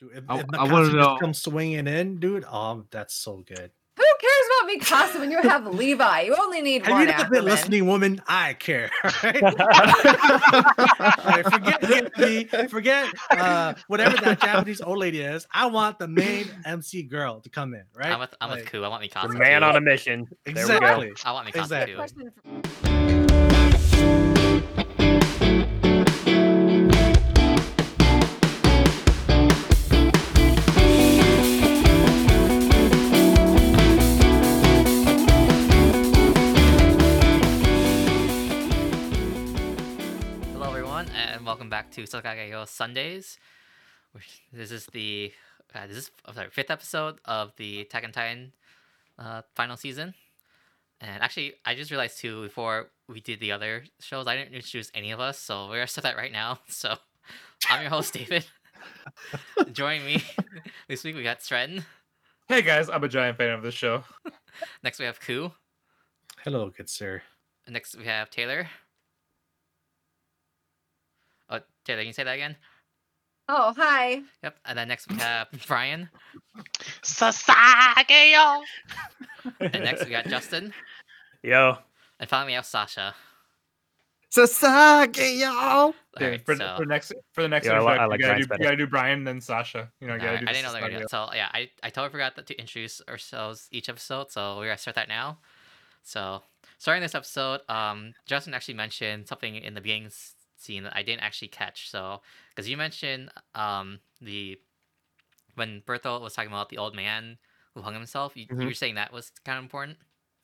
Dude, if, I- if I wanna Mikasa know- just comes swinging in, dude. Oh, that's so good. Who cares about Mikasa when you have Levi? You only need Have one. you not been Aquaman. listening, woman? I care. Alright? Alright, forget Anthony, forget uh, whatever that Japanese old lady is. I want the main MC girl to come in, right? I'm with I'm with Like, Ku. I want Mikasa. The man too. on a mission. There we go. Exactly. I want Mikasa Exactly. too. Back to Sokage Sundays. Which this is the uh, this is I'm sorry fifth episode of the Attack on Titan uh, final season. And actually, I just realized too before we did the other shows, I didn't introduce any of us, so we're gonna start that right now. So, I'm your host David. Joining me this week we got Stratton. Hey guys, I'm a giant fan of this show. Next we have Ku. Hello, good sir. Next we have Taylor. Oh, Taylor, can you say that again? Oh, hi. Yep. And then next we have Brian. Sasageo. And next we got Justin. Yo, And finally we have Sasha. Sasage, y'all. Right, for, so for next for the next Yeah, I I like you, gotta do, better. you gotta do Brian then Sasha. You know, you gotta Alright, do I this didn't know they were doing So yeah, I, I totally forgot that to introduce ourselves each episode. So we're gonna start that now. So starting this episode, um, Justin actually mentioned something in the beginning s- scene that I didn't actually catch. So because you mentioned um the when Berthold was talking about the old man who hung himself, you, Mhm. you were saying that was kind of important.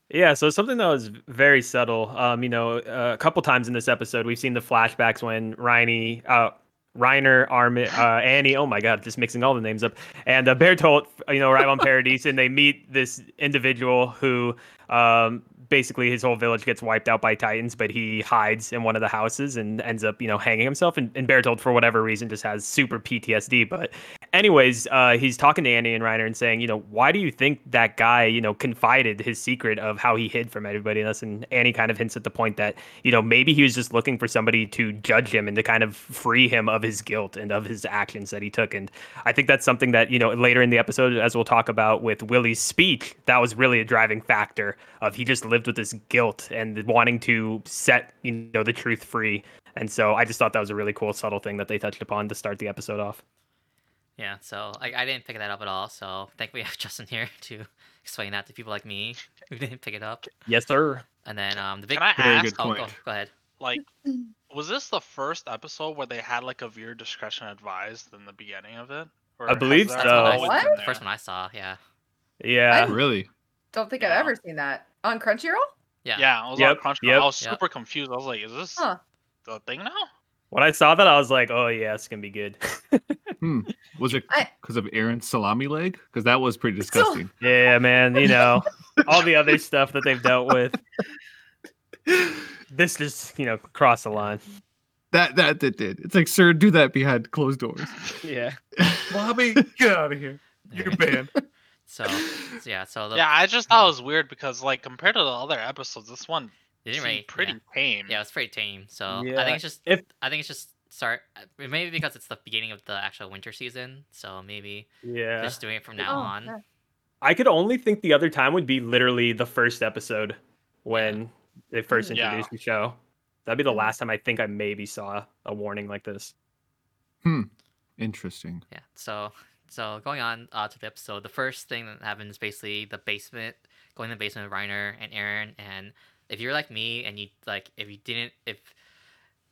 Yeah, so something that was very subtle. Um, you know, uh, a couple times in this episode, we've seen the flashbacks when Reiny, uh, Reiner, Armin, uh, Annie. Oh my God, just mixing all the names up. And uh, Bertolt, you know, arrive on Paradise, and they meet this individual who, um, basically, his whole village gets wiped out by Titans, but he hides in one of the houses and ends up, you know, hanging himself. And, and Bertolt, for whatever reason, just has super PTSD. But anyways, uh, he's talking to Annie and Reiner and saying, you know, why do you think that guy, you know, confided his secret of how he hid from everybody else? And Annie kind of hints at the point that, you know, maybe he was just looking for somebody to judge him and to kind of free him of his guilt and of his actions that he took. And I think that's something that, you know, later in the episode, as we'll talk about with Willie's speech, that was really a driving factor of he just lived with this guilt and wanting to set, you know, the truth free. And so I just thought that was a really cool, subtle thing that they touched upon to start the episode off. Yeah, so I, I didn't pick that up at all. So thankfully we have Justin here to explain that to people like me who didn't pick it up. Yes, sir. And then um the big Can I Very ask, good oh, go, go ahead. like, was this the first episode where they had like a viewer discretion advised in the beginning of it? Or I believe so. always What? The first one I saw, yeah. Yeah. Really? Don't think Yeah. I've ever seen that on Crunchyroll. Yeah. Yeah, I was Yep, on Crunchyroll. yep. I was Yep. super confused. I was like, "Is this Huh. the thing now?" When I saw that, I was like, "Oh yeah, it's gonna be good." Hmm. Was it I- because of Eren's salami leg? Because that was pretty So- disgusting. yeah, man. You know, all the other stuff that they've dealt with. This just, you know, cross the line. that that that did. It's like, sir, do that behind closed doors. Yeah. Bobby, get out of here. You're banned. So, so yeah, so the, Yeah, I just thought it was weird because like compared to the other episodes, this one it didn't seemed really pretty Yeah. tame. yeah, it's pretty tame. So I think it's just if- I think it's just start uh, maybe because it's the beginning of the actual winter season. So maybe Yeah. just doing it from now Oh, on. yeah. I could only think the other time would be literally the first episode when they first Mm. Yeah. introduced the show. That'd be the Mhm. last time I think I maybe saw a warning like this. Hmm. Interesting. Yeah. So so going on uh, to the episode, the first thing that happens is basically the basement, going to the basement with Reiner and Eren. And if you're like me and you like, if you didn't, if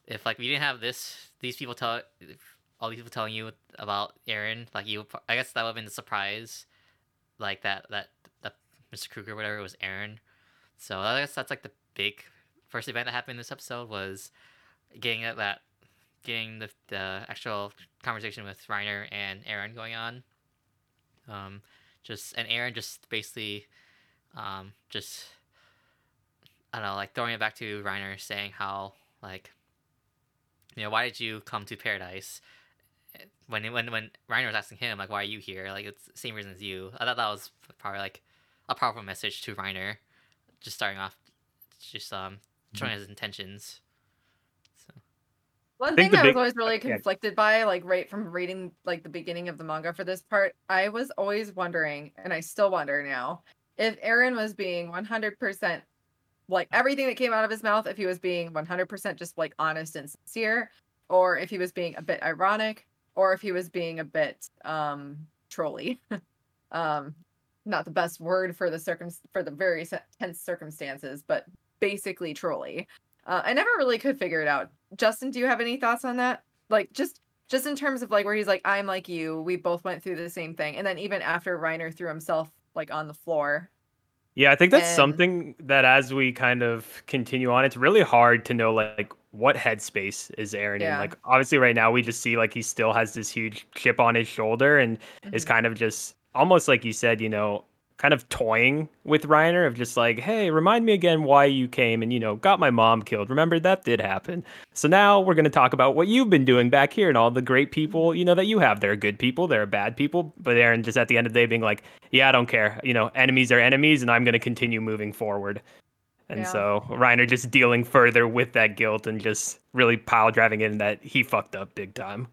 if like we didn't have this, these people tell all these people telling you about Eren, like you, I guess that would have been the surprise, like that that that Mr. Kruger, whatever, it was Eren. So I guess that's like the big first event that happened in this episode was getting at that getting the, the actual conversation with Reiner and Eren going on. Um, just and Eren just basically, um, just I don't know, like throwing it back to Reiner, saying how like, you know, why did you come to paradise? When when when Reiner was asking him like, why are you here? Like it's the same reason as you. I thought that was probably like a powerful message to Reiner, just starting off, just um showing his intentions. One thing I big- was always really conflicted by, like right from reading like the beginning of the manga for this part, I was always wondering, and I still wonder now, if Eren was being 100% like everything that came out of his mouth, if he was being 100% just like honest and sincere, or if he was being a bit ironic, or if he was being a bit um trolly. um not the best word for the circum for the very tense circumstances, but basically trolly. Uh, I never really could figure it out. Justin, do you have any thoughts on that? Like just just in terms of like where he's like, I'm like you, we both went through the same thing. And then even after Reiner threw himself like on the floor. Yeah, I think that's And- something that as we kind of continue on, it's really hard to know like what headspace is Eren in. Like obviously right now we just see like he still has this huge chip on his shoulder and is Mhm. kind of just almost like you said, you know, kind of toying with Reiner of just like, hey, remind me again why you came and you know got my mom killed. Remember that did happen. So now we're gonna talk about what you've been doing back here and all the great people you know that you have. There are good people, there are bad people, but Eren just at the end of the day being like, yeah, I don't care. You know, enemies are enemies, and I'm gonna continue moving forward. And Yeah. so Reiner just dealing further with that guilt and just really pile driving in that he fucked up big time.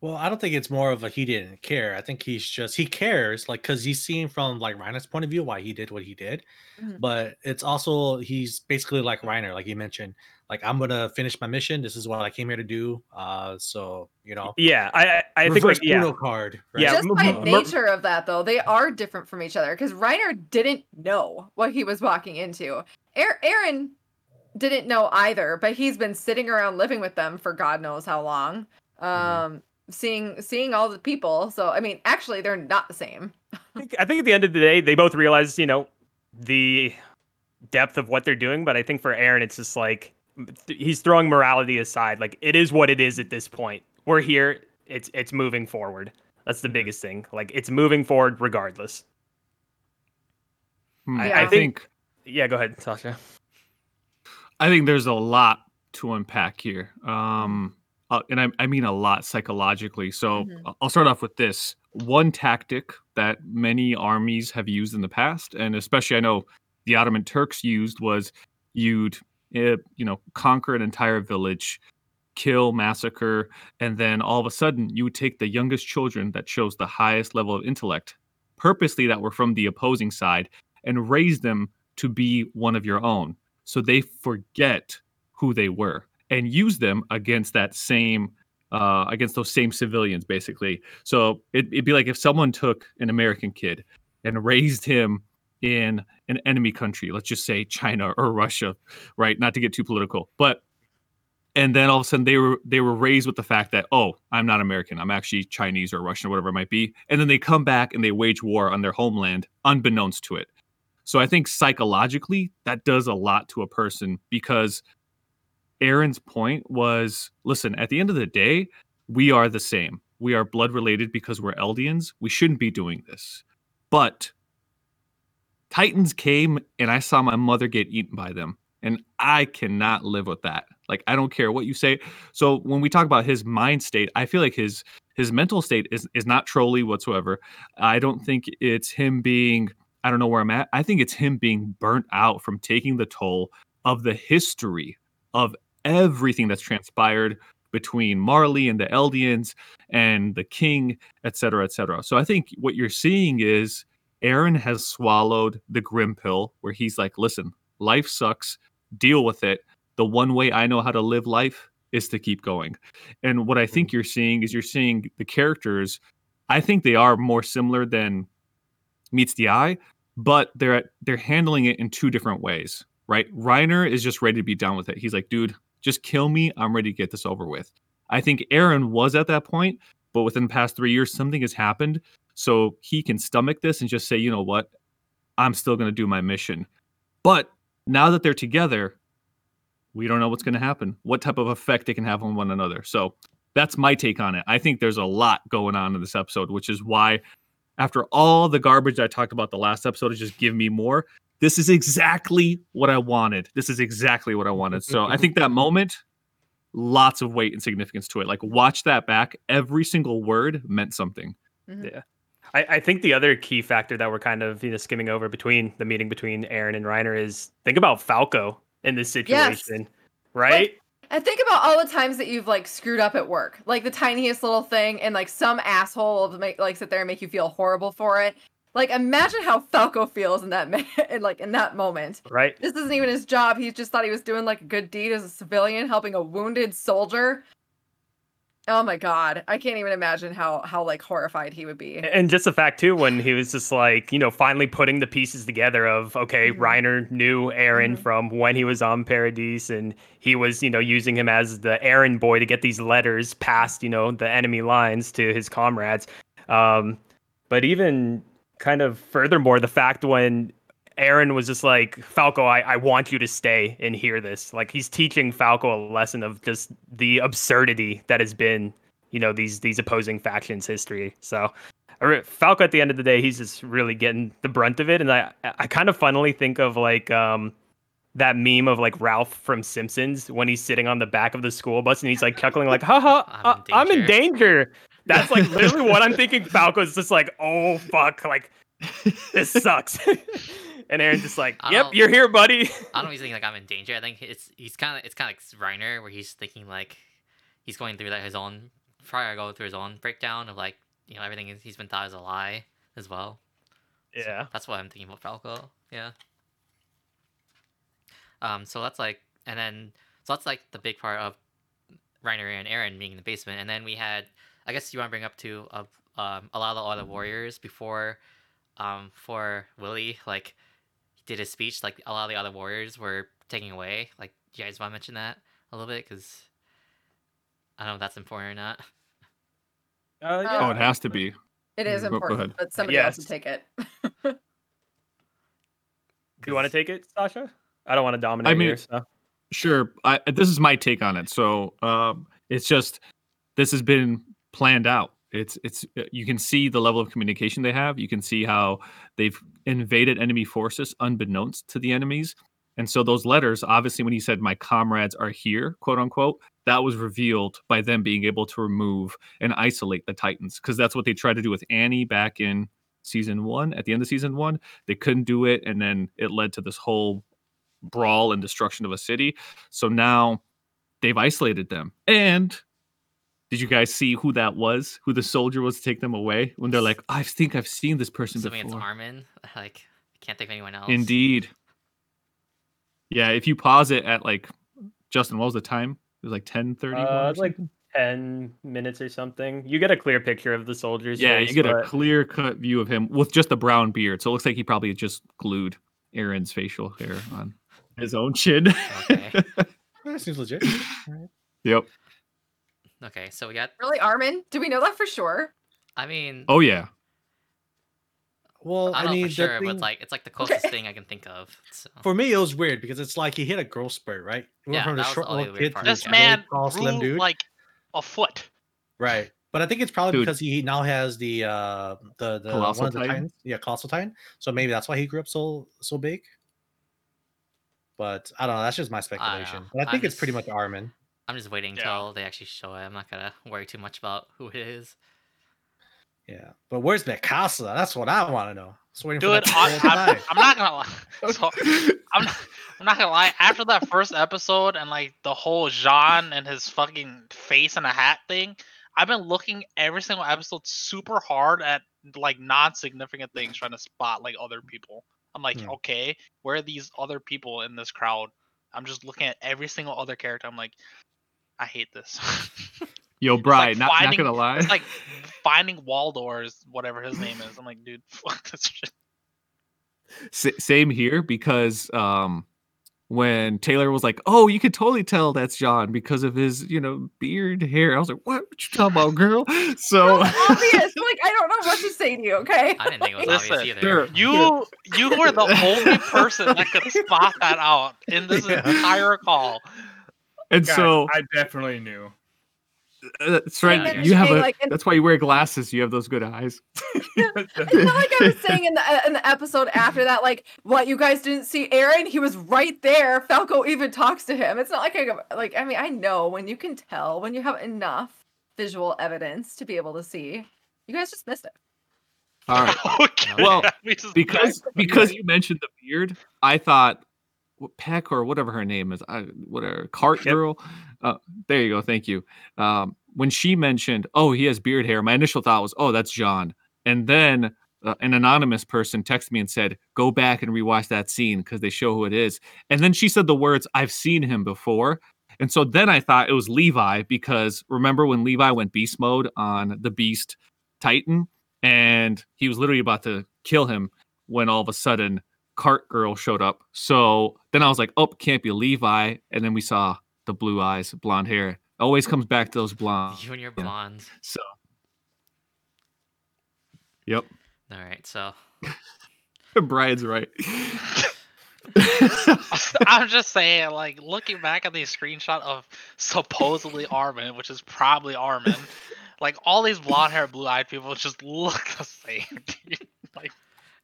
Well, I don't think it's more of a he didn't care. I think he's just he cares, like because he's seeing from like Reiner's point of view why he did what he did. Mhm. But it's also he's basically like Reiner, like you mentioned, like I'm gonna finish my mission. This is what I came here to do. Uh, so you know, Yeah, I I, I think like yeah. Card. Right? Yeah, just by nature of that though, they are different from each other because Reiner didn't know what he was walking into. Eren, Eren didn't know either, but he's been sitting around living with them for God knows how long. Um seeing seeing all the people. So I mean, actually they're not the same. I think, I think at the end of the day, they both realize, you know, the depth of what they're doing. But I think for Eren, it's just like th- he's throwing morality aside. Like it is what it is at this point. We're here. It's it's moving forward. That's the biggest thing. Like it's moving forward regardless. Hmm, I- I I think- think Yeah, go ahead, Sasha. I think there's a lot to unpack here. Um, uh, and I, I mean a lot psychologically. So Mhm. I- I'll start off with this. One tactic that many armies have used in the past, and especially I know the Ottoman Turks used, was you'd uh, you know conquer an entire village, kill, massacre, and then all of a sudden you would take the youngest children that shows the highest level of intellect, purposely that were from the opposing side, and raise them to be one of your own so they forget who they were and use them against that same uh, against those same civilians basically. So it, it'd be like if someone took an american kid and raised him in an enemy country let's just say china or russia right? Not to get too political but and then all of a sudden they were they were raised with the fact that oh i'm not american i'm actually chinese or russian or whatever it might be and then they come back and they wage war on their homeland unbeknownst to it. So I think psychologically that does a lot to a person because Eren's point was listen, at the end of the day, we are the same. We are blood related because we're Eldians. We shouldn't be doing this. But Titans came and I saw my mother get eaten by them. And I cannot live with that. Like I don't care what you say. So when we talk about his mind state, I feel like his his mental state is is not trolly whatsoever. I don't think it's him being I don't know where I'm at. I think it's him being burnt out from taking the toll of the history of everything that's transpired between Marley and the Eldians and the king, et cetera, et cetera. So I think what you're seeing is Eren has swallowed the grim pill where he's like, listen, life sucks, deal with it. The one way I know how to live life is to keep going. And what I think mm-hmm. you're seeing is you're seeing the characters, I think they are more similar than meets the eye, but they're they're handling it in two different ways, right? Reiner is just ready to be done with it. He's like, dude, just kill me. I'm ready to get this over with. I think Eren was at that point, but within the past three years, something has happened. So he can stomach this and just say, you know what? I'm still going to do my mission. But now that they're together, we don't know what's going to happen, what type of effect they can have on one another. So that's my take on it. I think there's a lot going on in this episode, which is why, after all the garbage I talked about the last episode, is just give me more. This is exactly what I wanted. This is exactly what I wanted. So I think that moment, lots of weight and significance to it. Like watch that back. Every single word meant something. Mm-hmm. I, I think the other key factor that we're kind of you know skimming over between the meeting between Eren and Reiner is think about Falco in this Yes. situation, right? And think about all the times that you've like screwed up at work, like the tiniest little thing, and like some asshole will make like sit there and make you feel horrible for it. Like imagine how Falco feels in that in, like in that moment. Right? This isn't even his job. He just thought he was doing like a good deed as a civilian, helping a wounded soldier. Oh my god, I can't even imagine how how like horrified he would be. And just the fact too, when he was just like, you know, finally putting the pieces together of okay, Mhm. Reiner knew Eren Mhm. from when he was on Paradise, and he was, you know, using him as the errand boy to get these letters past, you know, the enemy lines to his comrades. Um, but even kind of furthermore, the fact when Eren was just like, Falco, I, I want you to stay and hear this. Like he's teaching Falco a lesson of just the absurdity that has been, you know, these these opposing factions' history. So Falco at the end of the day, he's just really getting the brunt of it. And I I kind of funnily think of like um that meme of like Ralph from Simpsons when he's sitting on the back of the school bus and he's like chuckling like, haha, I'm in uh, I'm in danger. That's like literally what I'm thinking. Falco is just like, oh fuck, like this sucks. and Eren's just like, yep, you're here, buddy. I don't know if he's thinking like I'm in danger. I think it's he's kind of it's kind of like Reiner where he's thinking like he's going through like his own probably go through his own breakdown of like you know everything he's been thought as a lie as well. So Yeah. that's what I'm thinking about Falco. Yeah. Um. So that's like, and then so that's like the big part of Reiner and Eren being in the basement, and then we had, I guess you want to bring up too of um a lot of the other warriors before, um for Willie like he did his speech like a lot of the other warriors were taking away. Like, you guys want to mention that a little bit because I don't know if that's important or not. Uh, yeah. Oh, it has to be. It is Go- go important, ahead. but somebody else Yes. would take it. Do you want to take it, Sasha? I don't want to dominate I mean- here. So. Sure. I, this is my take on it. So um, it's just this has been planned out. It's it's uh, you can see the level of communication they have. You can see how they've invaded enemy forces unbeknownst to the enemies. And so those letters, obviously, when he said "my comrades are here," quote unquote, that was revealed by them being able to remove and isolate the Titans, because that's what they tried to do with Annie back in season one. At the end of season one, they couldn't do it, and then it led to this whole brawl and destruction of a city. So now they've isolated them. And did you guys see who that was? Who the soldier was to take them away? When they're like, I think I've seen this person Assuming it's before. Armin, like I can't think of anyone else. Indeed. Yeah, if you pause it at like Justin, what was the time? It was like ten thirty. Uh, it's like 10 minutes or something. You get a clear picture of the soldiers. yeah, face, you get a clear cut view of him with just a brown beard. So it looks like he probably just glued Eren's facial hair on his own chin. Okay. That seems legit. yep. Okay, so we got. Really, Armin? Do we know that for sure? I mean, Oh yeah. Well, I I, don't know mean, for sure, but thing- it's like it's like the closest thing I can think of. So. for me, it was weird because it's like he hit a growth spurt, right? He Yeah, from the that was short the weird part. This this man really slim grew dude. like a foot. Right. But I think it's probably Dude. because he now has the uh the the Colossal one of the Titan? titans. Yeah, colossal titan. So maybe that's why he grew up so so big. But I don't know. That's just my speculation. know. But I think I'm it's pretty much Armin. I'm just waiting Yeah. until they actually show it. I'm not gonna worry too much about who it is. Yeah. But where's Mikasa? That's what I want to know. Just waiting Dude, for I, I'm. I'm not gonna lie. So, I'm not, I'm not gonna lie. After that first episode and like the whole Jean and his fucking face and a hat thing, I've been looking every single episode super hard at like non-significant things, trying to spot like other people. I'm like, Hmm. okay, where are these other people in this crowd? I'm just looking at every single other character. I'm like, I hate this. Yo, Brian, not, not finding- gonna lie. it's like finding Waldor is whatever his name is. I'm like, dude, fuck this shit. S- same here because um when Taylor was like, "Oh, you could totally tell that's John because of his, you know, beard hair." I was like, "What? What you talking about, girl?" So So obvious. Like I don't know what to say to you. Okay. I didn't think it was Listen, obvious either. sure. You you were the only person that could spot that out in this Yeah. entire call. And Guys, so I definitely knew. uh, that's right. then You have a. like, and- that's why you wear glasses. You have those good eyes. It's not like I was saying in the uh, in the episode after that, like what you guys didn't see Eren, he was right there. Falco even talks to him. It's not like I like I mean I know when you can tell when you have enough visual evidence to be able to see. You guys just missed it. All right. Okay, Well, we because because you mentioned the beard, I thought what, Peck or whatever her name is, I, whatever Cart Yep. girl. Uh, there you go. Thank you. Um, when she mentioned, "Oh, he has beard hair," my initial thought was, "Oh, that's John," and then. Uh, an anonymous person texted me and said, "Go back and rewatch that scene because they show who it is." And then she said the words, "I've seen him before," and so then I thought it was Levi because remember when Levi went beast mode on the Beast Titan, and he was literally about to kill him when all of a sudden Cart Girl showed up. So then I was like, "Oh, can't be Levi," and then we saw the blue eyes, blonde hair. Always comes back to those blonde. You and your yeah. blondes. So, yep, All right, so Brian's right. I'm just saying, like looking back at these screenshot of supposedly Armin, which is probably Armin, like all these blonde hair, blue eyed people just look the same.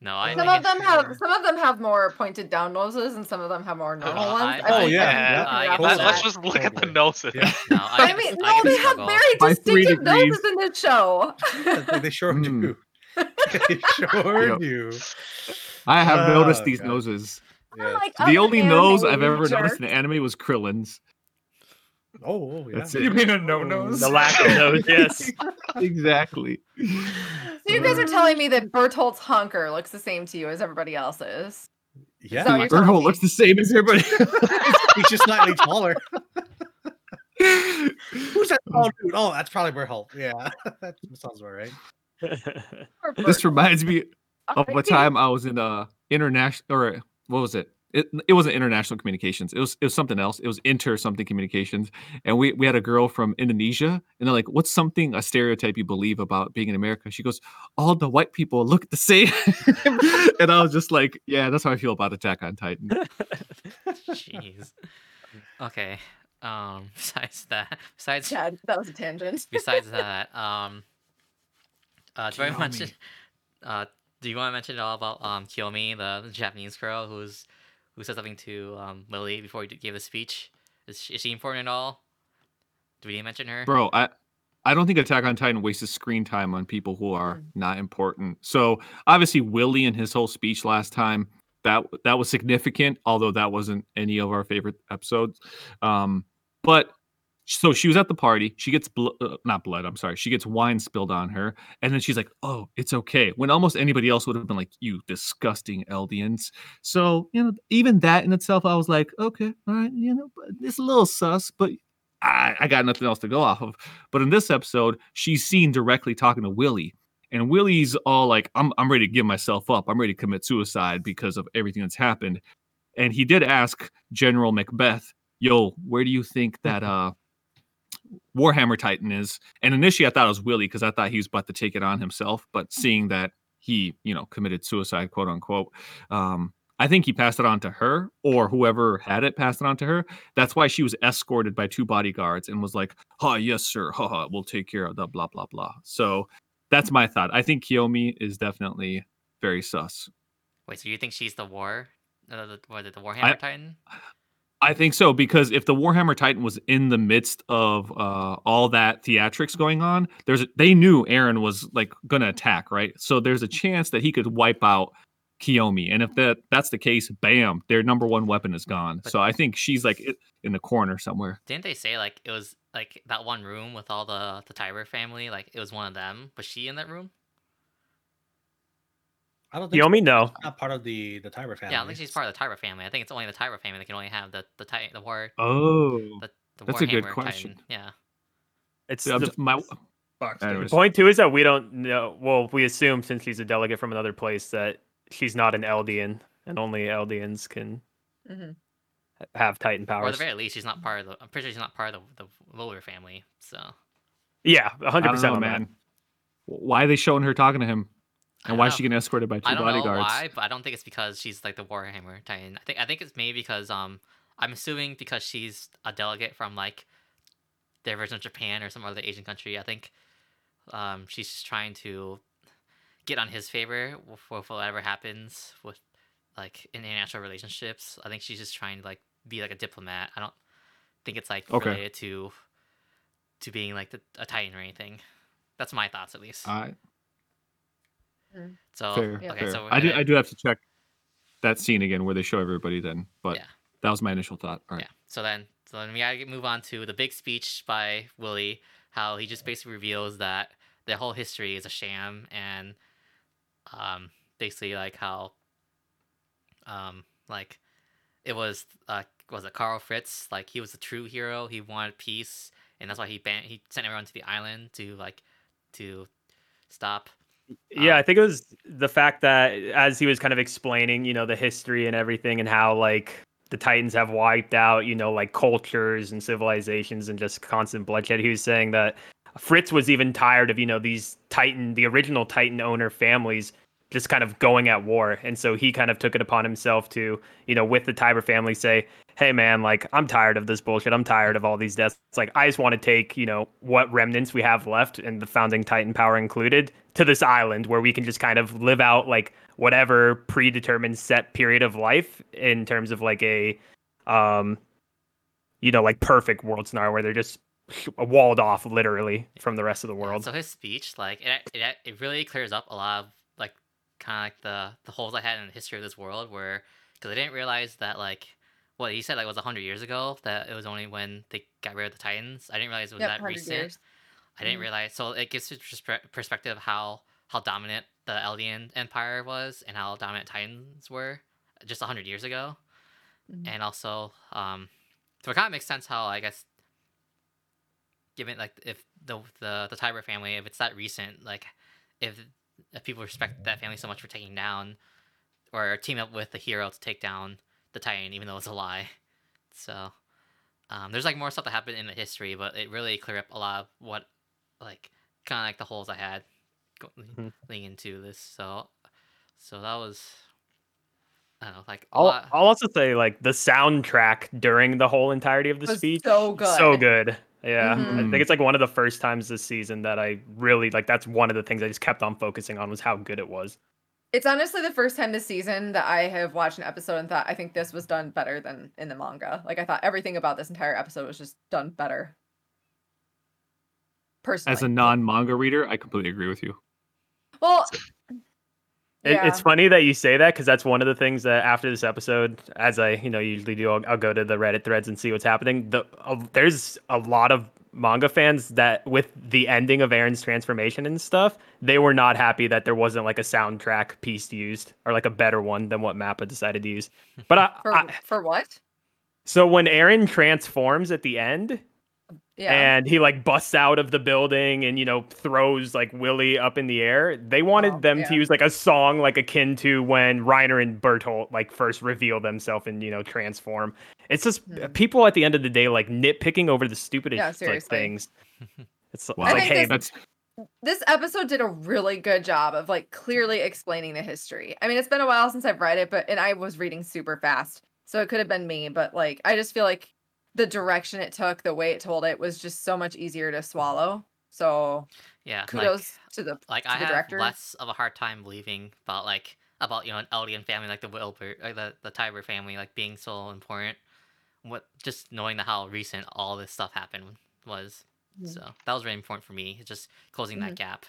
Dude. like no, I Some of them it's- have some of them have more pointed down noses, and some of them have more normal Uh, ones. I- I Oh, think yeah, I yeah, wrap I- let, that. us just look at the noses. Yeah. No, I I, mean, no, I get they have struggle. very distinctive noses in this show. they, they sure Mm. do. they sure Yep. do. I have noticed Oh, these God. noses. Yeah. Like The other only nose I've anime ever noticed jerks. in anime was Krillin's. Oh, oh, yeah. That's You it. mean a no nose? The lack of nose, yes. exactly. So you guys are telling me that Bertolt's hunker looks the same to you as everybody else's? Yeah. So you're telling Berthold me- looks the same as everybody. He's just slightly taller. Who's that tall dude? Oh, that's probably Berthold. Yeah, that sounds about right. This reminds me of a time I was in uh international or what was it? It, it wasn't international communications. It was it was something else. It was inter something communications. And we we had a girl from Indonesia and they're like, What's something a stereotype you believe about being in America? She goes, All the white people look the same. and I was just like, Yeah, that's how I feel about Attack on Titan. Jeez. Okay. Um. Besides that, besides Chad, that was a tangent. besides that, um, uh, do I mention? Uh, do you want to mention at all about um Kiyomi, the, the Japanese girl who's who said something to um Lily before he gave a speech? Is she, is she important at all? Do we need to mention her? Bro, I I don't think Attack on Titan wastes screen time on people who are Mm. not important. So obviously Willie and his whole speech last time that that was significant, although that wasn't any of our favorite episodes. Um, but so she was at the party. She gets bl- uh, not blood. I'm sorry. She gets wine spilled on her, and then she's like, "Oh, it's okay." When almost anybody else would have been like, "You disgusting Eldians." So you know, even that in itself, I was like, "Okay, all right, you know, but it's a little sus, but I, I got nothing else to go off of." But in this episode, she's seen directly talking to Willie, and Willie's all like, "I'm I'm ready to give myself up. I'm ready to commit suicide because of everything that's happened." And he did ask General Macbeth, "Yo, where do you think that uh Warhammer Titan is?" And initially, I thought it was Willie because I thought he was about to take it on himself. But seeing that he, you know, committed suicide, quote unquote, um, I think he passed it on to her or whoever had it passed it on to her. That's why she was escorted by two bodyguards and was like, "Oh yes, sir. Ha ha. We'll take care of the blah blah blah." So that's my thought. I think Kiyomi is definitely very sus. Wait, so you think she's the war? Uh, the, what, the Warhammer Titan? I think so because if the Warhammer Titan was in the midst of uh, all that theatrics going on, there's a, they knew Eren was like gonna attack, right? So there's a chance that he could wipe out Kiyomi, and if that that's the case, bam, their number one weapon is gone. But- so I think she's like in the corner somewhere. Didn't they say like it was like that one room with all the the Tybur family? Like it was one of them. Was she in that room? I don't think Yomi, no. she's not part of the the Tybur family. Yeah, I don't think she's part of the Tybur family. I think it's only the Tybur family that can only have the the Titan, the war, Oh, the, the that's a good question. Titan. Yeah. It's Yeah, the, just- my Fuck, the Anyways. point too is that we don't know. Well, we assume since she's a delegate from another place that she's not an Eldian, and only Eldians can Mhm. have Titan Or at the very least, she's not part of the. I'm pretty sure she's not part of the the Lower family. So Yeah, I hundred don't percent know, on that. man. Why are they showing her talking to him, I and why know. is she getting escorted by two I don't bodyguards? know why, but I don't think it's because she's like the Warhammer Titan. I think I think it's maybe because um I'm assuming because she's a delegate from like their version of Japan or some other Asian country. I think um she's just trying to get on his favor with whatever happens with like in international relationships. I think she's just trying to like be like a diplomat. I don't think it's like Okay. related to to being like the, a Titan or anything. That's my thoughts at least. I, so fair, okay, fair. so I do. I do have to check that scene again where they show everybody. Then, but Yeah. that was my initial thought. All right. Yeah. So then, so then we gotta move on to the big speech by Willie. How he just basically reveals that their whole history is a sham, and um, basically like how, um, like it was uh was it Carl Fritz? Like he was the true hero. He wanted peace, and that's why he ban- he sent everyone to the island to like to stop. Yeah, Um, I think it was the fact that as he was kind of explaining, you know, the history and everything and how like the Titans have wiped out, you know, like cultures and civilizations and just constant bloodshed. He was saying that Fritz was even tired of, you know, these Titan, the original Titan owner families just kind of going at war. And so he kind of took it upon himself to, you know, with the Tybur family say, hey man, like I'm tired of this bullshit. I'm tired of all these deaths. It's like I just want to take, you know, what remnants we have left and the founding Titan power included to this island where we can just kind of live out like whatever predetermined set period of life in terms of like a um you know, like perfect world scenario where they're just walled off literally from the rest of the world. So his speech, like it, it, it really clears up a lot of kind of like the the holes I had in the history of this world, where because I didn't realize that like what he said like was hundred years ago that it was only when they got rid of the Titans. I didn't realize it was Yep, that recent. years. I didn't Mhm. realize. So it gives perspective how how dominant the Eldian Empire was and how dominant Titans were just hundred years ago, Mhm. and also um, so it kind of makes sense how I guess given like if the the the Tybur family if it's that recent like if people respect that family so much for taking down or team up with the hero to take down the Titan even though it's a lie, so. Um, there's like more stuff that happened in the history, but it really cleared up a lot of what, like, kind of like the holes I had go- Mhm. leading into this. So, so that was, I don't know, like a I'll. I'll also say like the soundtrack during the whole entirety of the speech so good, so good. Good yeah i Mhm. think it's like one of the first times this season that i really like that's one of the things i just kept on focusing on was how good it was It's honestly the first time this season that I have watched an episode and thought I think this was done better than in the manga. Like I thought everything about this entire episode was just done better. Personally. As a non-manga reader, I completely agree with you. well, It, yeah. it's funny that you say that because that's one of the things that after this episode, as I you know usually do, I'll, I'll go to the Reddit threads and see what's happening. The uh, there's a lot of manga fans that with the ending of Eren's transformation and stuff, they were not happy that there wasn't like a soundtrack piece used or like a better one than what Mappa decided to use. But I, for I for what? so when Eren transforms at the end, Yeah. and he like busts out of the building and you know throws like Willie up in the air. They wanted Oh, them yeah. to use like a song like akin to when Reiner and Bertolt like first reveal themselves and you know transform. It's just Mhm. people at the end of the day like nitpicking over the stupidest Yeah, like things. It's Wow. Like hey, this- That's this episode did a really good job of like clearly explaining the history. I mean, it's been a while since I've read it, but and I was reading super fast, so it could have been me. But like, I just feel like the direction it took, the way it told it, was just so much easier to swallow. So yeah, like, kudos to the like to I the have director. less of a hard time believing about like about you know an Eldian family like the Wilbur like the the Tybur family like being so important. What just knowing that how recent all this stuff happened was. Mhm. So that was really important for me. It's just closing that gap.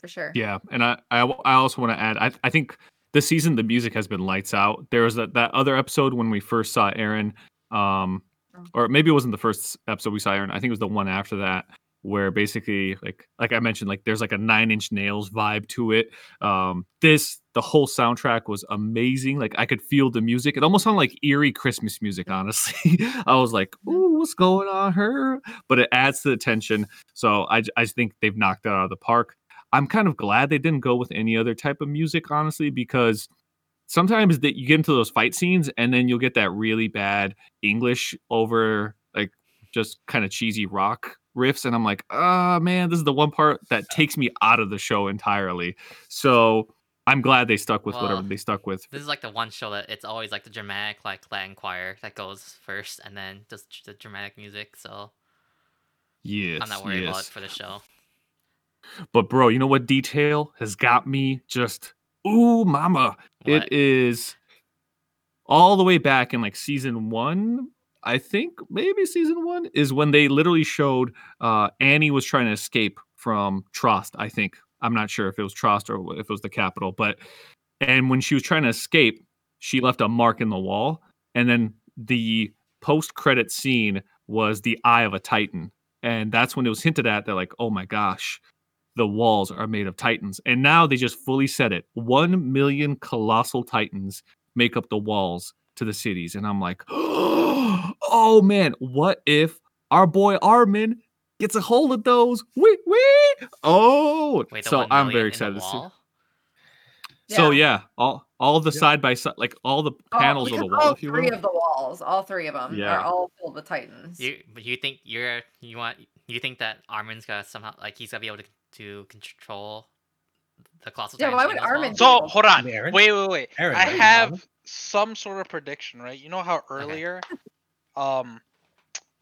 for sure. yeah, and i I also want to add I I think this season the music has been lights out. There was that that other episode when we first saw Eren, um, Oh. or maybe it wasn't the first episode we saw Eren. I think it was the one after that where basically like like I mentioned like there's like a Nine Inch Nails vibe to it. Um, this the whole soundtrack was amazing. Like I could feel the music. It almost sounded like eerie Christmas music. Honestly, I was like, "Ooh, what's going on here?" But it adds to the tension. So I just think they've knocked it out of the park. I'm kind of glad they didn't go with any other type of music, honestly, because sometimes that you get into those fight scenes and then you'll get that really bad English over like just kind of cheesy rock riffs, and I'm like, ah, man, this is the one part that takes me out of the show entirely. So I'm glad they stuck with whatever they stuck with. This is like the one show that it's always like the dramatic like Latin choir that goes first, and then just the dramatic music. So Yes, I'm not worried about it for the show. But bro, you know what detail has got me just ooh, mama. What? It is all the way back in like season one. I think maybe season one is when they literally showed uh, Annie was trying to escape from Trost. I think I'm not sure if it was Trost or if it was the capital, but and when she was trying to escape, she left a mark in the wall, and then the post credit scene was the eye of a titan, and that's when it was hinted at that like, oh my gosh, the walls are made of titans, and now they just fully said it: one million colossal titans make up the walls to the cities, and I'm like, oh man, what if our boy Armin gets a hold of those? Wee wee! Oh, Wait, so I'm very excited to see. wall? So yeah, all all the Yeah. side by side, like all the oh, All- panels of the all wall, if you three will. of the walls, all three of them Yeah. are all full with titans. You but you think you're you want you think that Armin's gonna somehow like he's gonna be able to to control the colossal Yeah, why would Armin walls? do So hold on. Eren? Wait, wait, wait. Eren, I what do you have want? some sort of prediction, right? You know how earlier, um,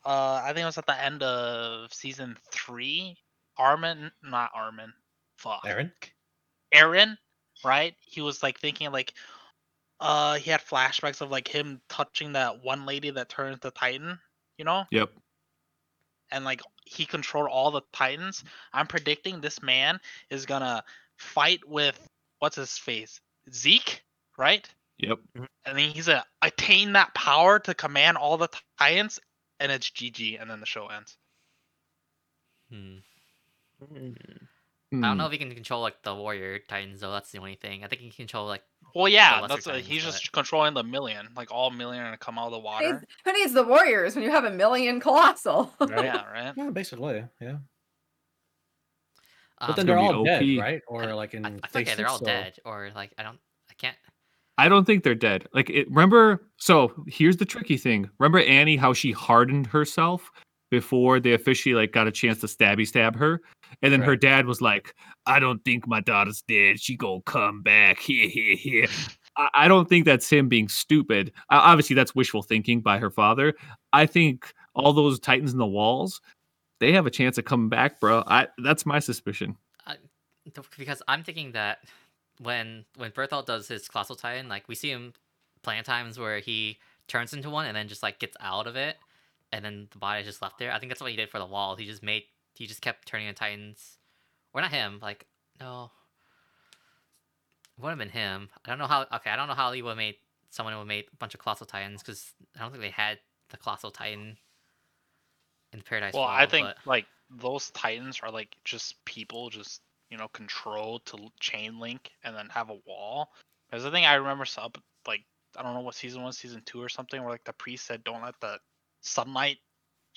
uh, I think it was at the end of season three. Armin, not Armin. Fuck. Eren? Eren, right? He was like thinking like, uh, he had flashbacks of like him touching that one lady that turned to Titan. You know, Yep. and like he controlled all the titans i'm predicting this man is gonna fight with what's his face zeke right Yep. and then he's gonna attain that power to command all the titans and it's gg and then the show ends Hmm. Mm. I don't know Hmm. if he can control like the warrior titans though. That's the only thing. I think he can control like well yeah that's uh, titans, he's just but- controlling the million like all million are gonna come out of the Who needs, water who needs the warriors when you have a million colossal? Right? yeah right Yeah, basically, yeah. um, But then gonna they're be all dead, right? Or like in I, I feel like they're all so- dead or like I don't I can't. I don't think they're dead. Like, it, remember? So here's the tricky thing. Remember Annie? How she hardened herself before they officially like got a chance to stabby stab her, and then her dad was like, "I don't think my daughter's dead. She gonna come back." Here, here, here. I, I don't think that's him being stupid. Obviously, that's wishful thinking by her father. I think all those titans in the walls, they have a chance of coming back, bro. I that's my suspicion. th- because I'm thinking that when when Berthold does his colossal titan, like we see him plenty of times where he turns into one and then just like gets out of it, and then the body is just left there. I think that's what he did for the wall. He just made he just kept turning into titans, or not him. Like no, it would have been him. I don't know how. Okay, I don't know how he would have made someone who would have made a bunch of colossal titans because I don't think they had the colossal titan in Paradise. well i think but- like those titans are like just people just you know controlled to chain link and then have a wall because i think i remember some like i don't know what season one season two or something where like the priest said don't let the sunlight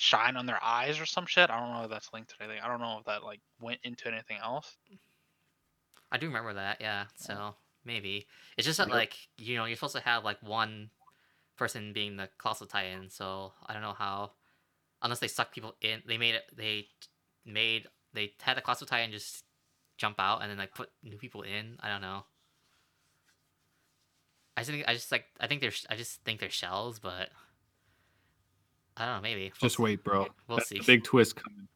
shine on their eyes or some shit i don't know if that's linked to anything i don't know if that like went into anything else I do remember that, yeah. So maybe it's just that Yep. like you know you're supposed to have like one person being the colossal titan. So I don't know how, unless they suck people in. They made it. They made they had the colossal titan just jump out and then like put new people in. I don't know. I just think I just like I think they're I just think they're shells, but I don't know. Maybe We'll Just see. wait, bro. We'll That's see. the big twist coming.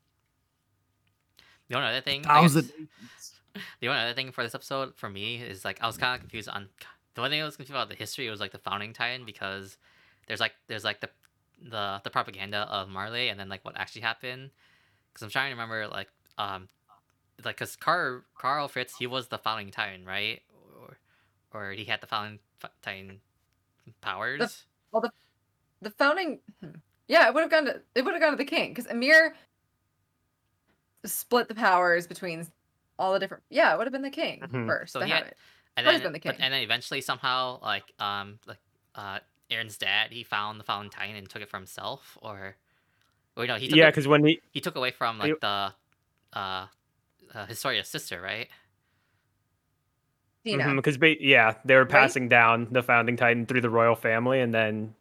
The only other thing, I Thousand. guess- the only other thing for this episode for me is like I was kind of confused on the only thing I was confused about the history was like the founding titan because there's like there's like the the the propaganda of Marley and then like what actually happened because I'm trying to remember like um like because Carl Carl Fritz he was the founding titan right or or he had the founding f- titan powers Well the the founding, hmm. Yeah, it would have gone to it would have gone to the king because Ymir split the powers between all the different. Yeah, it would have been the king Mhm. first So to he have had- it. and Always then been the but- king. and then eventually somehow like um like uh Eren's dad he found the founding titan and took it for himself or or no he took yeah, because when he he took away from like You- the uh, uh Historia's sister, right? Dina. because yeah, they were Right? passing down the founding titan through the royal family, and then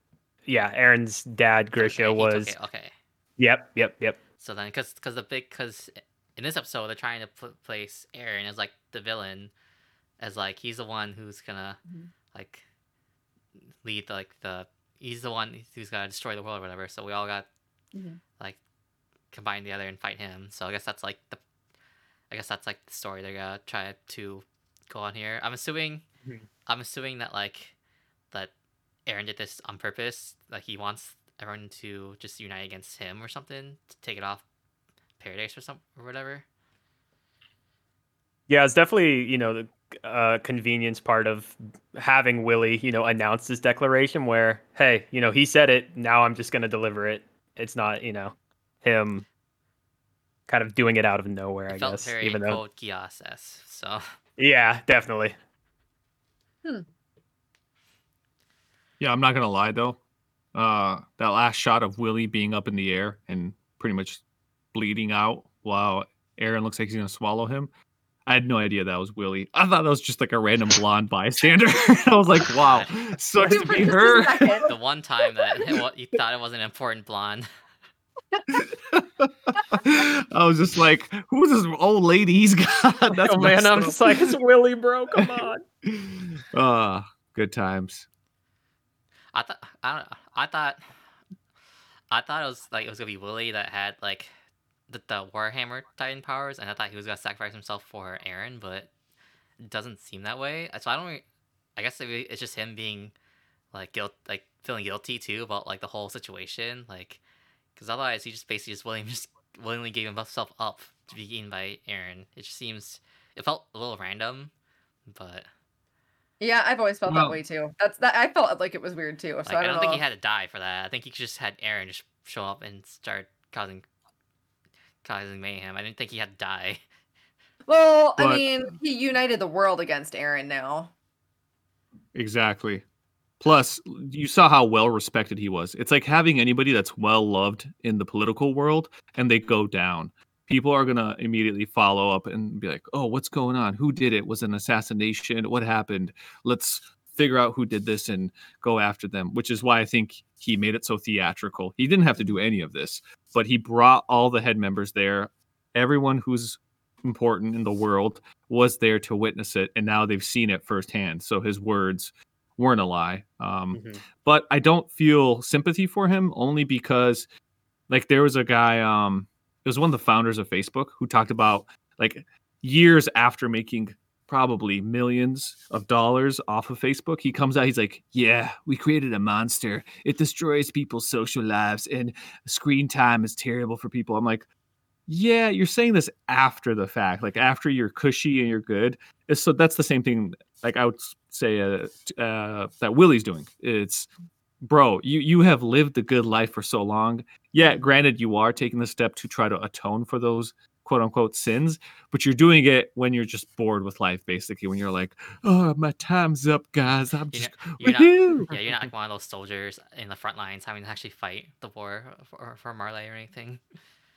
yeah, Eren's dad Grisha he took was it, okay. yep, yep, yep. So then, because because the big because in this episode they're trying to pl- place Eren as like the villain, as like he's the one who's gonna Mhm. like lead like the he's the one who's gonna destroy the world or whatever. So we all got Mhm. like combine together and fight him. So I guess that's like the I guess that's like the story they're gonna try to go on here. I'm assuming Mhm. I'm assuming that like that Eren did this on purpose. Like he wants everyone to just unite against him or something to take it off Paradise or some or whatever. Yeah, it's definitely you know the uh, convenience part of having Willie, you know, announce this declaration where, hey, you know, he said it. Now I'm just going to deliver it. It's not, you know, him kind of doing it out of nowhere, It I felt guess. very Even though, quote Gias So yeah, definitely. Yeah, I'm not gonna lie though. Uh, that last shot of Willy being up in the air and pretty much bleeding out while Eren looks like he's gonna swallow him. I had no idea that was Willy. I thought that was just like a random blonde bystander. I was like, wow, sucks to be her. The one time that it you thought it was an important blonde. I was just like, who's this old lady he's got? That's oh man, I'm up. just like, it's Willy, bro. Come on. Ah, good times. I thought I I thought I thought it was like it was gonna be Willy that had like the, the Warhammer Titan powers, and I thought he was gonna sacrifice himself for Eren, but it doesn't seem that way. So I don't. Really, I guess it's just him being like guilt, like feeling guilty too about like the whole situation, like because otherwise he just basically just willing just willingly gave himself up to be eaten by Eren. It just seems it felt a little random, but Yeah, I've always felt Well- that way too. That's that. I felt like it was weird too. So Like, I I don't, don't think he had to die for that. I think he just had Eren just show up and start causing causing mayhem. I didn't think he had to die. Well, I mean, he united the world against Eren now. Exactly. Plus, you saw how well respected he was. It's like having anybody that's well loved in the political world and they go down. People are going to immediately follow up and be like, oh, what's going on? Who did it? Was it an assassination? What happened? Let's figure out who did this and go after them, which is why I think he made it so theatrical. He didn't have to do any of this, but he brought all the head members there. Everyone who's important in the world was there to witness it, and now they've seen it firsthand. So his words weren't a lie. Um, Mhm. but I don't feel sympathy for him only because, like, there was a guy, um, it was one of the founders of Facebook who talked about like years after making probably millions of dollars off of Facebook, he comes out, he's like, Yeah, we created a monster. It destroys people's social lives, and screen time is terrible for people. I'm like, yeah, you're saying this after the fact, like after you're cushy and you're good. So that's the same thing. Like I would say uh, uh, that Willy's doing. It's, bro, you you have lived a good life for so long. Yeah, granted, you are taking the step to try to atone for those quote unquote sins, but you're doing it when you're just bored with life, basically. When you're like, oh, my time's up, guys. I'm You're just You're not, yeah, you're not like one of those soldiers in the front lines having to actually fight the war for, for Marley or anything.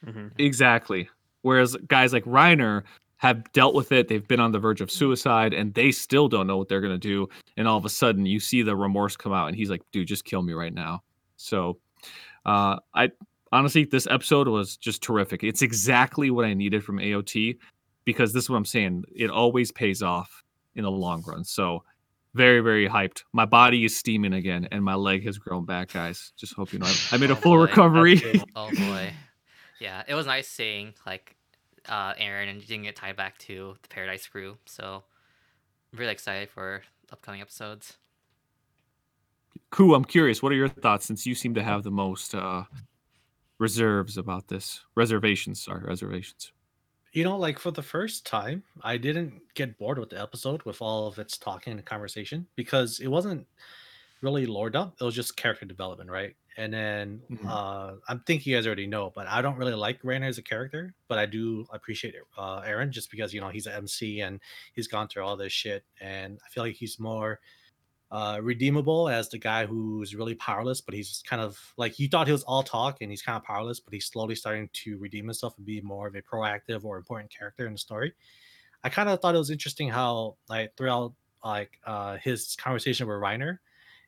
Mhm. Exactly. Whereas guys like Reiner have dealt with it, they've been on the verge of suicide, and they still don't know what they're gonna do. And all of a sudden, you see the remorse come out, and he's like, "Dude, just kill me right now." So, uh, I honestly, this episode was just terrific. It's exactly what I needed from AOT because this is what I'm saying. It always pays off in the long run. So. Very, very hyped. My body is steaming again, and my leg has grown back, guys. Just hope you know. I I made a Oh, full boy. recovery. Oh boy, yeah, it was nice seeing like uh, Eren and getting it tied back to the Paradise Crew. So I'm really excited for upcoming episodes. Ku, I'm curious. What are your thoughts since you seem to have the most uh, reserves about this? Reservations, sorry, reservations. You know, like for the first time, I didn't get bored with the episode with all of its talking and conversation because it wasn't really lore dump. It was just character development, right? And then Mhm. uh, I'm thinking you guys already know, but I don't really like Reiner as a character, but I do appreciate uh, Eren just because you know he's an MC and he's gone through all this shit, and I feel like he's more uh, redeemable as the guy who's really powerless, but he's kind of like you thought he was all talk and he's kind of powerless, but he's slowly starting to redeem himself and be more of a proactive or important character in the story. I kind of thought it was interesting how like throughout like uh his conversation with Reiner,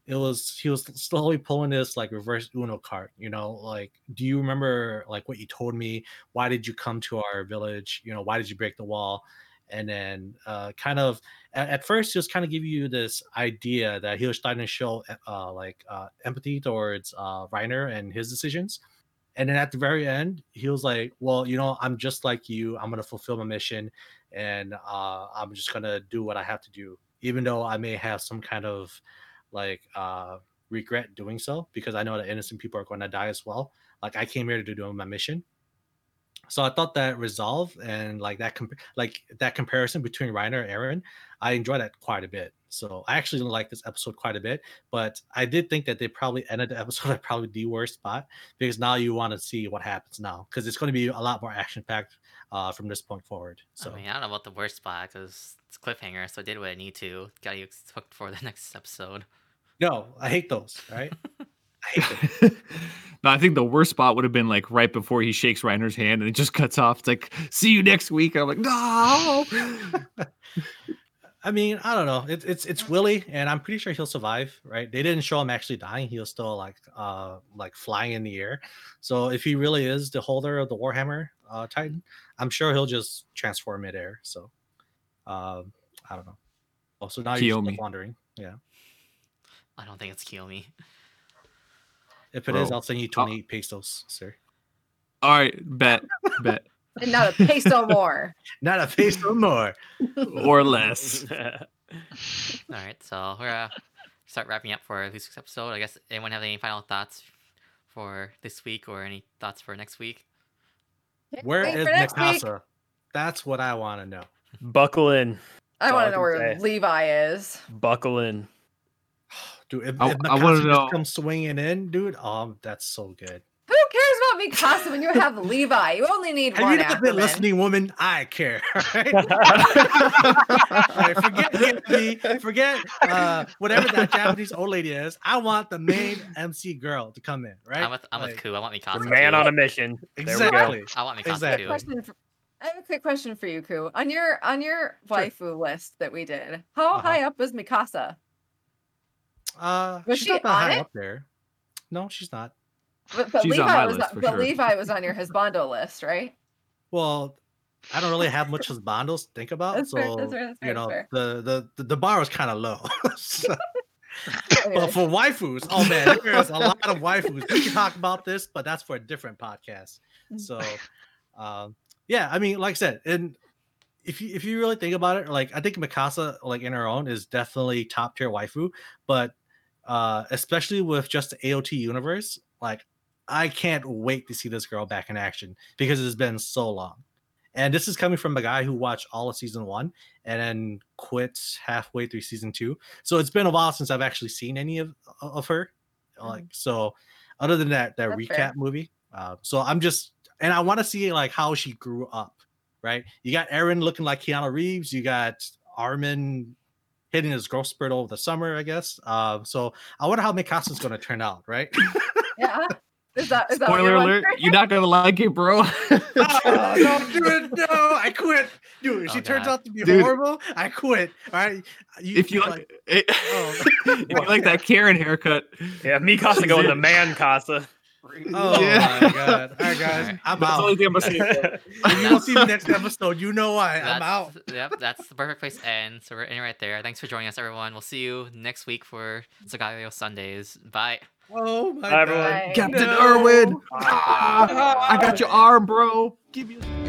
it was he was slowly pulling this like reverse Uno card, you know, like do you remember like what you told me? Why did you come to our village? You know, why did you break the wall? And then uh kind of at, at first just kind of give you this idea that he was starting to show uh like uh empathy towards uh Reiner and his decisions. And then at the very end, he was like, Well, you know, I'm just like you. I'm gonna fulfill my mission and uh I'm just gonna do what I have to do, even though I may have some kind of like uh regret doing so because I know that innocent people are going to die as well. Like I came here to do my mission. So I thought that resolve and like that comp- like that comparison between Reiner and Eren, I enjoyed that quite a bit. So I actually like this episode quite a bit, but I did think that they probably ended the episode at probably the worst spot because now you want to see what happens now because it's going to be a lot more action packed uh, from this point forward. So I mean, I don't know about the worst spot because it's cliffhanger, so I did what I need to. Got you hooked for the next episode. No, I hate those. Right? I hate them. no, I think the worst spot would have been like right before he shakes Reiner's hand and it just cuts off. It's like, see you next week. I'm like, no. I mean, I don't know. It, it's it's Willy, and I'm pretty sure he'll survive, right? They didn't show him actually dying. He was still like uh like flying in the air. So if he really is the holder of the Warhammer uh Titan, I'm sure he'll just transform midair. So um I don't know. Also, so now you're just wondering. Yeah. I don't think it's Kiyomi. If it is, Bro. I'll send you 28 pesos, sir. All right, bet, bet, And not a peso more. Not a peso more. or less. All right, so we're gonna start wrapping up for this week's episode. I guess anyone have any final thoughts for this week or any thoughts for next week? Where Wait is for next week. Mikasa? That's what I want to know. Buckle in. I want to know where say. Levi is. Buckle in. Dude, if, I- if I wanna Mikasa know- just comes swinging in, dude, oh, that's so good. Who cares about Mikasa when you have Levi? You only need Have one you not been Ackerman. listening, woman? I care. Right? Alright, forget Gypsy, forget uh, whatever that Japanese old lady is. I want the main MC girl to come in, right? I'm with I'm with Like, Ku. I want Mikasa. The man too. on a mission. There we go. Exactly. I want Mikasa Exactly. too. Question for, I have a quick question for you, Ku. On your on your waifu list that we did, how Uh-huh. high up was Mikasa? Uh, Was she's she not that on high it? up there. No, she's not. But, but She's on my Levi was list on- for but sure. Levi was on your husbando list, right? Well, I don't really have much of bundles to think about, That's so fair, that's fair, that's fair, you know the, the the the bar was kind of low. So- but for waifus, oh man, there's a lot of waifus. We can talk about this, but that's for a different podcast. So, um, yeah, I mean, like I said, and if you if you really think about it, like I think Mikasa, like in her own, is definitely top tier waifu, but uh, especially with just the AOT universe, like I can't wait to see this girl back in action because it's been so long. And this is coming from a guy who watched all of season one and then quit halfway through season two. So it's been a while since I've actually seen any of of her. Like so, other than that, that That's recap fair. movie. Uh, so I'm just and I want to see like how she grew up. Right? You got Eren looking like Keanu Reeves. You got Armin hitting his growth spurt over the summer, I guess. Uh, so I wonder how Mikasa's going to turn out. Right? yeah. Is that is that what Spoiler you're alert, you're not gonna like it, bro. oh, no, dude, no, I quit. Dude, if Oh, she turns out to be Dude. horrible, I quit. All right. if you like, it, oh. if you like that Karen haircut, Yeah, me Casa going to man Casa. Oh Yeah. my god. All right, guys. Alright. I'm that's the only out. thing I'm gonna say. If you don't see me next episode, you know why. I'm out. Yep, that's the perfect place to end. So we're ending right there. Thanks for joining us, everyone. We'll see you next week for Sagayo Sundays. Bye. Oh my Bye, everyone. god. Captain No. Erwin, ah, I got your arm, bro. Give me. A-